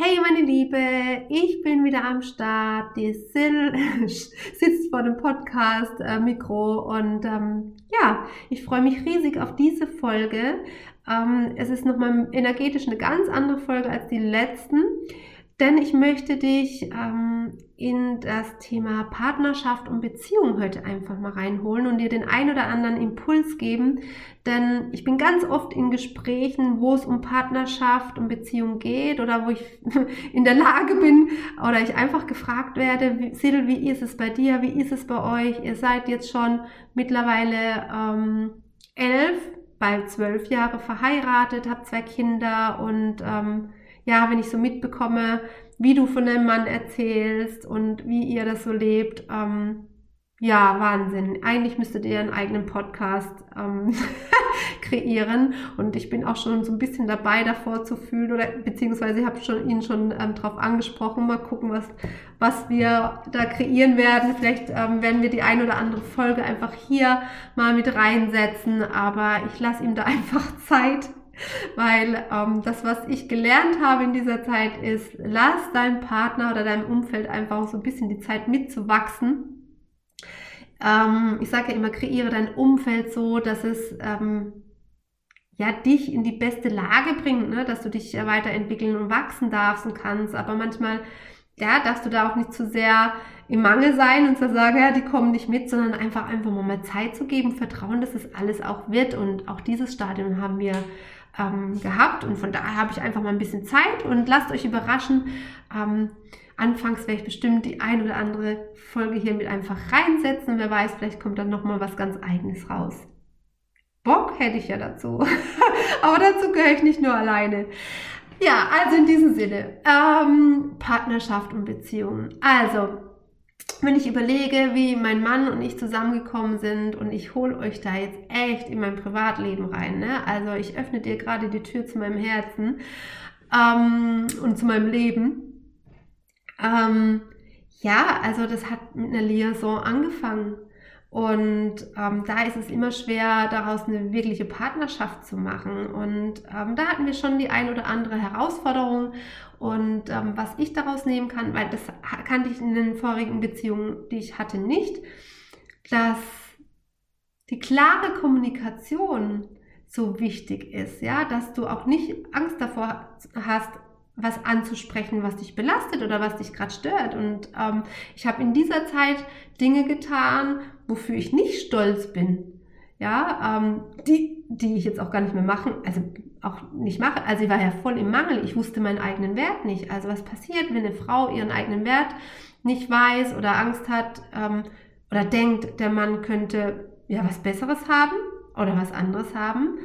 Hey meine Liebe, ich bin wieder am Start. Die Sil sitzt vor dem Podcast-Mikro äh, und ähm, ja, ich freue mich riesig auf diese Folge. Ähm, es ist nochmal energetisch eine ganz andere Folge als die letzten. Denn ich möchte dich ähm, in das Thema Partnerschaft und Beziehung heute einfach mal reinholen und dir den ein oder anderen Impuls geben. Denn ich bin ganz oft in Gesprächen, wo es um Partnerschaft und Beziehung geht oder wo ich in der Lage bin oder ich einfach gefragt werde, Sil, wie ist es bei dir, wie ist es bei euch? Ihr seid jetzt schon mittlerweile ähm, elf, bald zwölf Jahre verheiratet, habt zwei Kinder und ähm, ja, wenn ich so mitbekomme, wie du von deinem Mann erzählst und wie ihr das so lebt, ähm, ja, Wahnsinn. Eigentlich müsstet ihr einen eigenen Podcast ähm, kreieren. Und ich bin auch schon so ein bisschen dabei, davor zu fühlen, oder beziehungsweise ich habe schon, ihn schon ähm, darauf angesprochen. Mal gucken, was, was wir da kreieren werden. Vielleicht ähm, werden wir die ein oder andere Folge einfach hier mal mit reinsetzen. Aber ich lasse ihm da einfach Zeit weil ähm, das, was ich gelernt habe in dieser Zeit, ist, lass deinem Partner oder deinem Umfeld einfach so ein bisschen die Zeit mitzuwachsen. Ähm, ich sage ja immer, kreiere dein Umfeld so, dass es ähm, ja dich in die beste Lage bringt, ne? dass du dich weiterentwickeln und wachsen darfst und kannst. Aber manchmal ja, darfst du da auch nicht zu sehr im Mangel sein und zu sagen, ja, die kommen nicht mit, sondern einfach einfach mal Zeit zu geben, Vertrauen, dass es alles auch wird. Und auch dieses Stadium haben wir ähm, gehabt und von daher habe ich einfach mal ein bisschen Zeit und lasst euch überraschen. Ähm, anfangs werde ich bestimmt die ein oder andere Folge hier mit einfach reinsetzen. Wer weiß, vielleicht kommt dann nochmal was ganz eigenes raus. Bock hätte ich ja dazu. Aber dazu gehöre ich nicht nur alleine. Ja, also in diesem Sinne, ähm, Partnerschaft und Beziehungen. Also, wenn ich überlege, wie mein Mann und ich zusammengekommen sind und ich hole euch da jetzt echt in mein Privatleben rein. Ne? Also ich öffne dir gerade die Tür zu meinem Herzen ähm, und zu meinem Leben. Ähm, ja, also das hat mit einer Liaison angefangen. Und ähm, da ist es immer schwer, daraus eine wirkliche Partnerschaft zu machen. Und ähm, da hatten wir schon die ein oder andere Herausforderung. Und ähm, was ich daraus nehmen kann, weil das kannte ich in den vorigen Beziehungen, die ich hatte, nicht, dass die klare Kommunikation so wichtig ist, ja, dass du auch nicht Angst davor hast, was anzusprechen, was dich belastet oder was dich gerade stört. Und ähm, ich habe in dieser Zeit Dinge getan, wofür ich nicht stolz bin. Ja, ähm, die, die ich jetzt auch gar nicht mehr machen, also auch nicht mache. Also ich war ja voll im Mangel. Ich wusste meinen eigenen Wert nicht. Also was passiert, wenn eine Frau ihren eigenen Wert nicht weiß oder Angst hat ähm, oder denkt, der Mann könnte ja was Besseres haben oder was anderes haben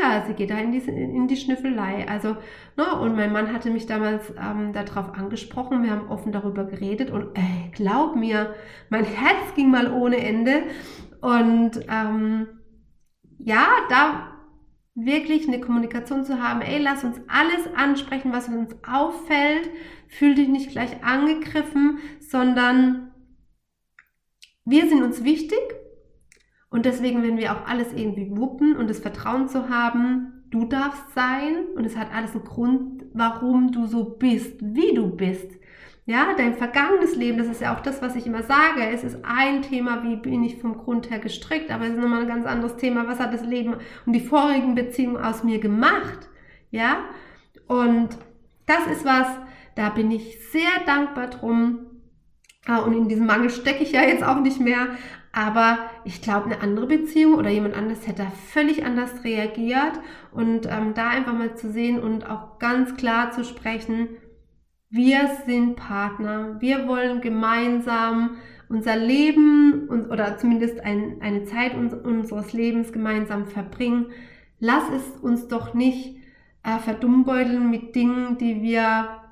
ja, sie geht da in die, in die Schnüffelei. Also, ne, und mein Mann hatte mich damals ähm, darauf angesprochen. Wir haben offen darüber geredet und ey, glaub mir, mein Herz ging mal ohne Ende. Und ähm, ja, da wirklich eine Kommunikation zu haben, ey, lass uns alles ansprechen, was uns auffällt. Fühl dich nicht gleich angegriffen, sondern wir sind uns wichtig und deswegen, wenn wir auch alles irgendwie wuppen und das Vertrauen zu haben, du darfst sein und es hat alles einen Grund, warum du so bist, wie du bist. Ja, dein vergangenes Leben, das ist ja auch das, was ich immer sage. Es ist ein Thema, wie bin ich vom Grund her gestrickt, aber es ist nochmal ein ganz anderes Thema. Was hat das Leben und die vorigen Beziehungen aus mir gemacht? Ja, und das ist was, da bin ich sehr dankbar drum. Ah, und in diesem Mangel stecke ich ja jetzt auch nicht mehr. Aber ich glaube, eine andere Beziehung oder jemand anderes hätte völlig anders reagiert. Und ähm, da einfach mal zu sehen und auch ganz klar zu sprechen, wir sind Partner. Wir wollen gemeinsam unser Leben und, oder zumindest ein, eine Zeit uns, unseres Lebens gemeinsam verbringen. Lass es uns doch nicht äh, verdummbeuteln mit Dingen, die wir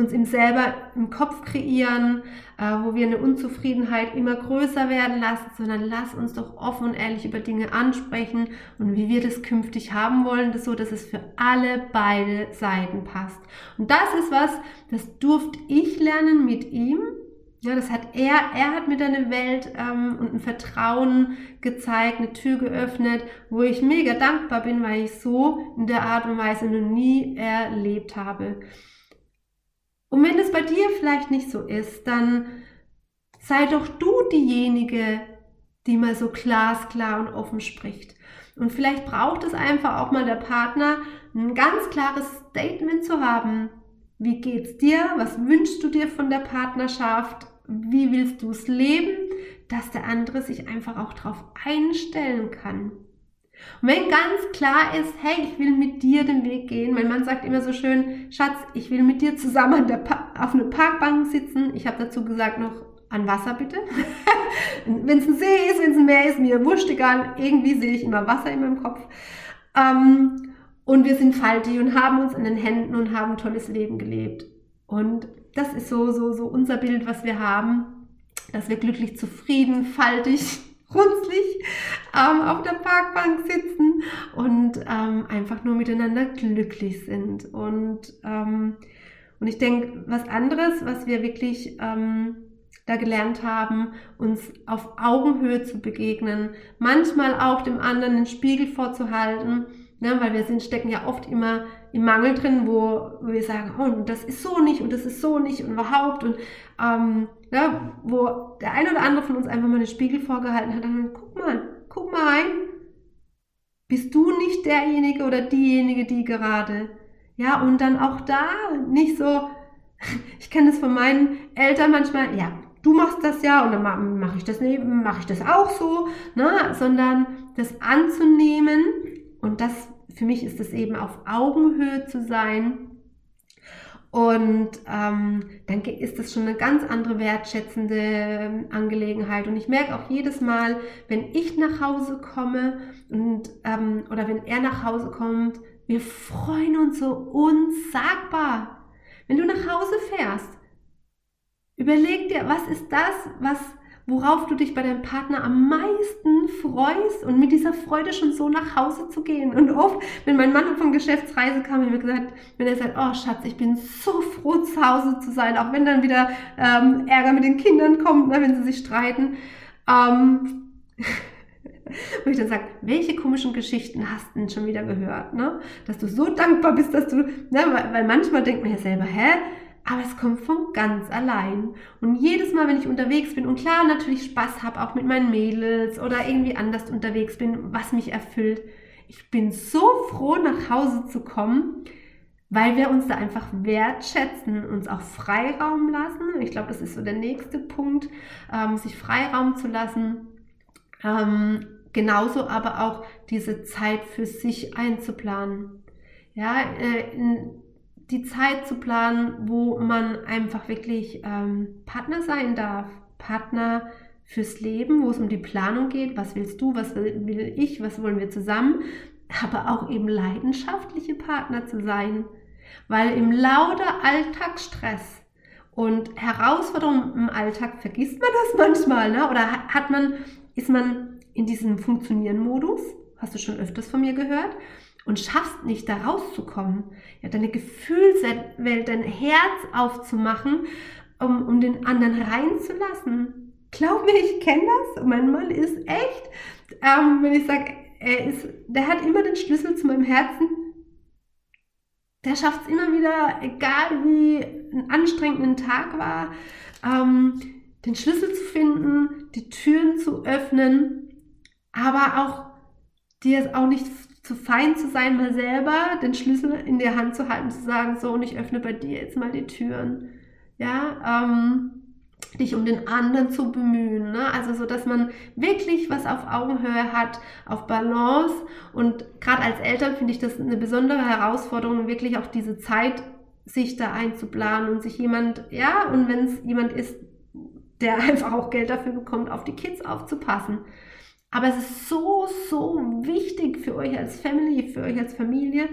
uns im selber im Kopf kreieren, äh, wo wir eine Unzufriedenheit immer größer werden lassen, sondern lass uns doch offen und ehrlich über Dinge ansprechen und wie wir das künftig haben wollen, das so, dass es für alle beide Seiten passt. Und das ist was, das durfte ich lernen mit ihm. Ja, das hat er, er hat mir dann eine Welt ähm, und ein Vertrauen gezeigt, eine Tür geöffnet, wo ich mega dankbar bin, weil ich so in der Art und Weise noch nie erlebt habe. Und wenn es bei dir vielleicht nicht so ist, dann sei doch du diejenige, die mal so glasklar und offen spricht. Und vielleicht braucht es einfach auch mal der Partner, ein ganz klares Statement zu haben. Wie geht's dir? Was wünschst du dir von der Partnerschaft? Wie willst du es leben? Dass der andere sich einfach auch darauf einstellen kann. Und wenn ganz klar ist, hey, ich will mit dir den Weg gehen, mein Mann sagt immer so schön, Schatz, ich will mit dir zusammen auf einer Parkbank sitzen. Ich habe dazu gesagt noch an Wasser bitte. wenn es ein See ist, wenn es ein Meer ist, mir wurscht egal. Irgendwie sehe ich immer Wasser in meinem Kopf. Ähm, und wir sind faltig und haben uns an den Händen und haben ein tolles Leben gelebt. Und das ist so, so, so unser Bild, was wir haben, dass wir glücklich, zufrieden, faltig, runzlig ähm, auf der Parkbank sitzen und ähm, einfach nur miteinander glücklich sind. Und, ähm, und ich denke, was anderes, was wir wirklich ähm, da gelernt haben, uns auf Augenhöhe zu begegnen, manchmal auch dem anderen den Spiegel vorzuhalten, ne, weil wir sind, stecken ja oft immer im Mangel drin, wo, wo wir sagen, oh, das ist so nicht und das ist so nicht und überhaupt und ähm, ja, wo der eine oder andere von uns einfach mal den Spiegel vorgehalten hat, dann guck mal, guck mal rein, bist du nicht derjenige oder diejenige, die gerade, ja, und dann auch da nicht so, ich kenne das von meinen Eltern manchmal, ja, du machst das ja und dann mache ich das neben, mache ich das auch so, ne? sondern das anzunehmen und das für mich ist es eben auf Augenhöhe zu sein. Und ähm, dann ist das schon eine ganz andere wertschätzende ähm, Angelegenheit. Und ich merke auch jedes Mal, wenn ich nach Hause komme und ähm, oder wenn er nach Hause kommt, wir freuen uns so unsagbar. Wenn du nach Hause fährst, Überleg dir, was ist das, was, worauf du dich bei deinem Partner am meisten freust und mit dieser Freude schon so nach Hause zu gehen. Und oft, wenn mein Mann von Geschäftsreise kam, habe mir gesagt, wenn er sagt, oh Schatz, ich bin so froh zu Hause zu sein, auch wenn dann wieder ähm, Ärger mit den Kindern kommt, ne, wenn sie sich streiten. Ähm, wo ich dann sage, welche komischen Geschichten hast du denn schon wieder gehört, ne? Dass du so dankbar bist, dass du, ne, weil, weil manchmal denkt man ja selber, hä? Aber es kommt von ganz allein. Und jedes Mal, wenn ich unterwegs bin und klar natürlich Spaß habe, auch mit meinen Mädels oder irgendwie anders unterwegs bin, was mich erfüllt, ich bin so froh, nach Hause zu kommen, weil wir uns da einfach wertschätzen, uns auch Freiraum lassen. Ich glaube, das ist so der nächste Punkt, ähm, sich Freiraum zu lassen. Ähm, genauso aber auch diese Zeit für sich einzuplanen. Ja, äh, in, die Zeit zu planen, wo man einfach wirklich ähm, Partner sein darf. Partner fürs Leben, wo es um die Planung geht. Was willst du, was will, ich, was wollen wir zusammen? Aber auch eben leidenschaftliche Partner zu sein. Weil im lauter Alltagsstress und Herausforderungen im Alltag vergisst man das manchmal, ne? Oder hat man, ist man in diesem Funktionieren-Modus? Hast du schon öfters von mir gehört? Und schaffst nicht da rauszukommen, ja, deine Gefühlswelt, dein Herz aufzumachen, um, um den anderen reinzulassen. Glaub mir, ich kenne das. Mein Mann ist echt, ähm, wenn ich sage, er ist, der hat immer den Schlüssel zu meinem Herzen. Der schafft es immer wieder, egal wie ein anstrengenden Tag war, ähm, den Schlüssel zu finden, die Türen zu öffnen, aber auch dir auch nicht zu fein zu sein, mal selber den Schlüssel in der Hand zu halten, zu sagen, so, und ich öffne bei dir jetzt mal die Türen. Ja, ähm, dich um den anderen zu bemühen. Ne? Also so, dass man wirklich was auf Augenhöhe hat, auf Balance. Und gerade als Eltern finde ich das eine besondere Herausforderung, wirklich auch diese Zeit sich da einzuplanen und sich jemand, ja, und wenn es jemand ist, der einfach auch Geld dafür bekommt, auf die Kids aufzupassen. Aber es ist so, so wichtig für euch als Family, für euch als Familie.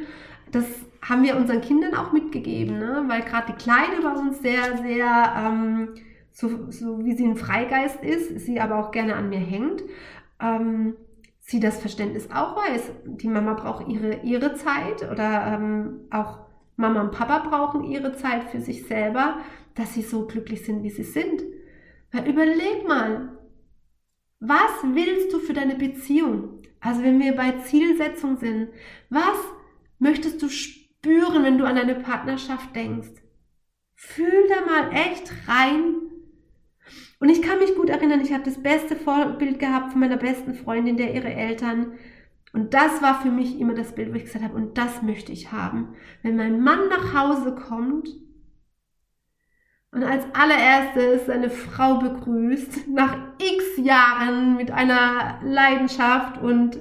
Das haben wir unseren Kindern auch mitgegeben, ne? weil gerade die Kleine bei uns sehr, sehr, ähm, so, so wie sie ein Freigeist ist, sie aber auch gerne an mir hängt, ähm, sie das Verständnis auch weiß. Die Mama braucht ihre, ihre Zeit oder ähm, auch Mama und Papa brauchen ihre Zeit für sich selber, dass sie so glücklich sind, wie sie sind. Weil überleg mal, was willst du für deine Beziehung? Also wenn wir bei Zielsetzung sind, was möchtest du spüren, wenn du an deine Partnerschaft denkst? Fühl da mal echt rein. Und ich kann mich gut erinnern, ich habe das beste Vorbild gehabt von meiner besten Freundin, der ihre Eltern. Und das war für mich immer das Bild, wo ich gesagt habe, und das möchte ich haben. Wenn mein Mann nach Hause kommt und als allererstes seine Frau begrüßt, nach x Jahren mit einer Leidenschaft und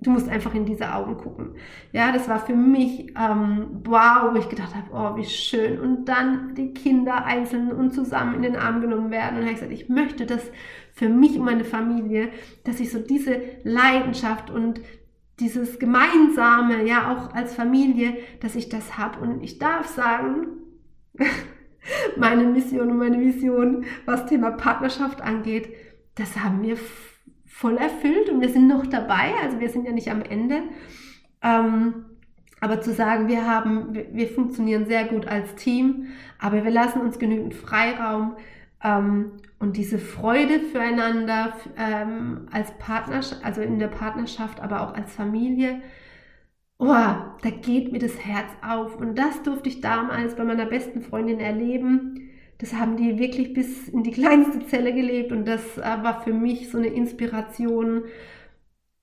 du musst einfach in diese Augen gucken. Ja, das war für mich ähm, wow, wo ich gedacht habe, oh, wie schön. Und dann die Kinder einzeln und zusammen in den Arm genommen werden. Und habe ich gesagt, ich möchte das für mich und meine Familie, dass ich so diese Leidenschaft und dieses Gemeinsame, ja, auch als Familie, dass ich das habe. Und ich darf sagen, meine Mission und meine Vision, was Thema Partnerschaft angeht, das haben wir voll erfüllt und wir sind noch dabei, also wir sind ja nicht am Ende. Ähm, aber zu sagen, wir haben, wir, funktionieren sehr gut als Team, aber wir lassen uns genügend Freiraum ähm, und diese Freude füreinander ähm, als Partnerschaft, also in der Partnerschaft, aber auch als Familie, oh, da geht mir das Herz auf. Und das durfte ich damals bei meiner besten Freundin erleben das haben die wirklich bis in die kleinste Zelle gelebt und das äh, war für mich so eine Inspiration.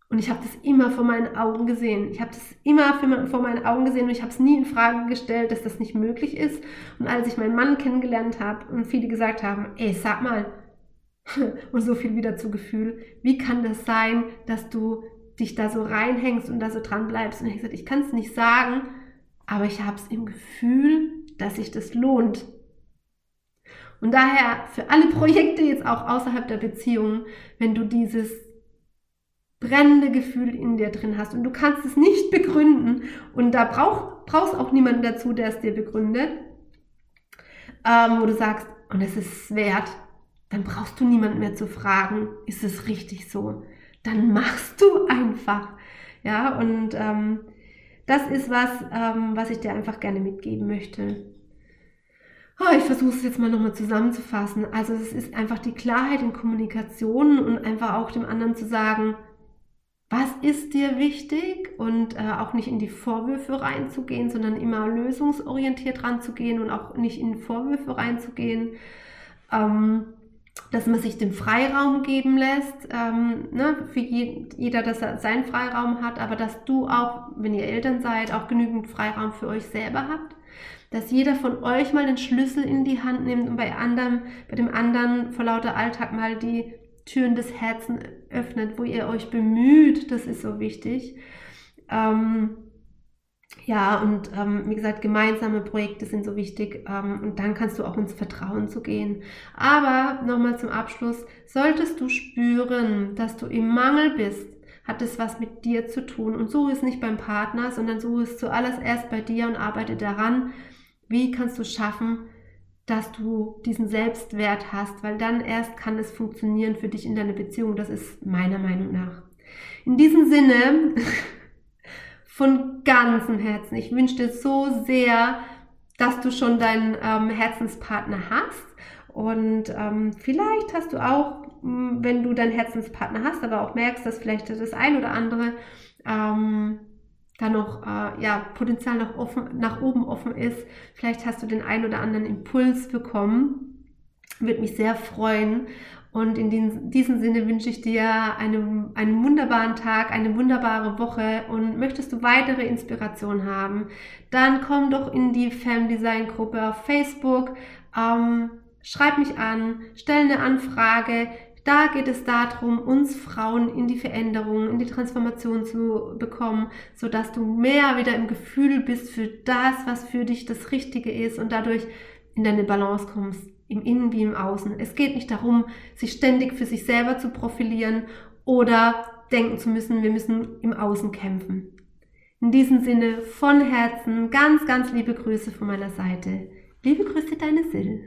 Und ich habe das immer vor meinen Augen gesehen. Ich habe das immer vor meinen Augen gesehen und ich habe es nie in Frage gestellt, dass das nicht möglich ist. Und als ich meinen Mann kennengelernt habe und viele gesagt haben, ey, sag mal, und so viel wieder zu Gefühl, wie kann das sein, dass du dich da so reinhängst und da so dran bleibst? Und ich gesagt, ich kann es nicht sagen, aber ich habe es im Gefühl, dass sich das lohnt, und daher für alle Projekte jetzt auch außerhalb der Beziehung, wenn du dieses brennende Gefühl in dir drin hast und du kannst es nicht begründen und da brauch, brauchst auch niemanden dazu, der es dir begründet, ähm, wo du sagst, und es ist wert, dann brauchst du niemanden mehr zu fragen, ist es richtig so? Dann machst du einfach. Ja, und ähm, das ist was, ähm, was ich dir einfach gerne mitgeben möchte. Oh, ich versuche es jetzt mal nochmal zusammenzufassen. Also es ist einfach die Klarheit in Kommunikation und einfach auch dem anderen zu sagen, was ist dir wichtig und äh, auch nicht in die Vorwürfe reinzugehen, sondern immer lösungsorientiert ranzugehen und auch nicht in Vorwürfe reinzugehen. Ähm, dass man sich den Freiraum geben lässt, ähm, ne, für je, jeder, dass er seinen Freiraum hat, aber dass du auch, wenn ihr Eltern seid, auch genügend Freiraum für euch selber habt dass jeder von euch mal den Schlüssel in die Hand nimmt und bei anderen, bei dem anderen vor lauter Alltag mal die Türen des Herzens öffnet, wo ihr euch bemüht. Das ist so wichtig. Ähm, ja, und ähm, wie gesagt, gemeinsame Projekte sind so wichtig ähm, und dann kannst du auch ins Vertrauen zu gehen. Aber nochmal zum Abschluss, solltest du spüren, dass du im Mangel bist, hat es was mit dir zu tun. Und so ist nicht beim Partner, sondern so ist zuallererst erst bei dir und arbeite daran, wie kannst du schaffen, dass du diesen Selbstwert hast, weil dann erst kann es funktionieren für dich in deiner Beziehung. Das ist meiner Meinung nach. In diesem Sinne, von ganzem Herzen, ich wünsche dir so sehr, dass du schon deinen ähm, Herzenspartner hast. Und ähm, vielleicht hast du auch, wenn du deinen Herzenspartner hast, aber auch merkst, dass vielleicht das ein oder andere ähm, da noch äh, ja, Potenzial nach, offen, nach oben offen ist. Vielleicht hast du den einen oder anderen Impuls bekommen. Würde mich sehr freuen. Und in diesem Sinne wünsche ich dir eine, einen wunderbaren Tag, eine wunderbare Woche und möchtest du weitere Inspiration haben, dann komm doch in die Fem Design Gruppe auf Facebook, ähm, schreib mich an, stell eine Anfrage. Da geht es darum, uns Frauen in die Veränderung, in die Transformation zu bekommen, so dass du mehr wieder im Gefühl bist für das, was für dich das Richtige ist und dadurch in deine Balance kommst, im Innen wie im Außen. Es geht nicht darum, sich ständig für sich selber zu profilieren oder denken zu müssen, wir müssen im Außen kämpfen. In diesem Sinne von Herzen ganz, ganz liebe Grüße von meiner Seite. Liebe Grüße, deine Sil.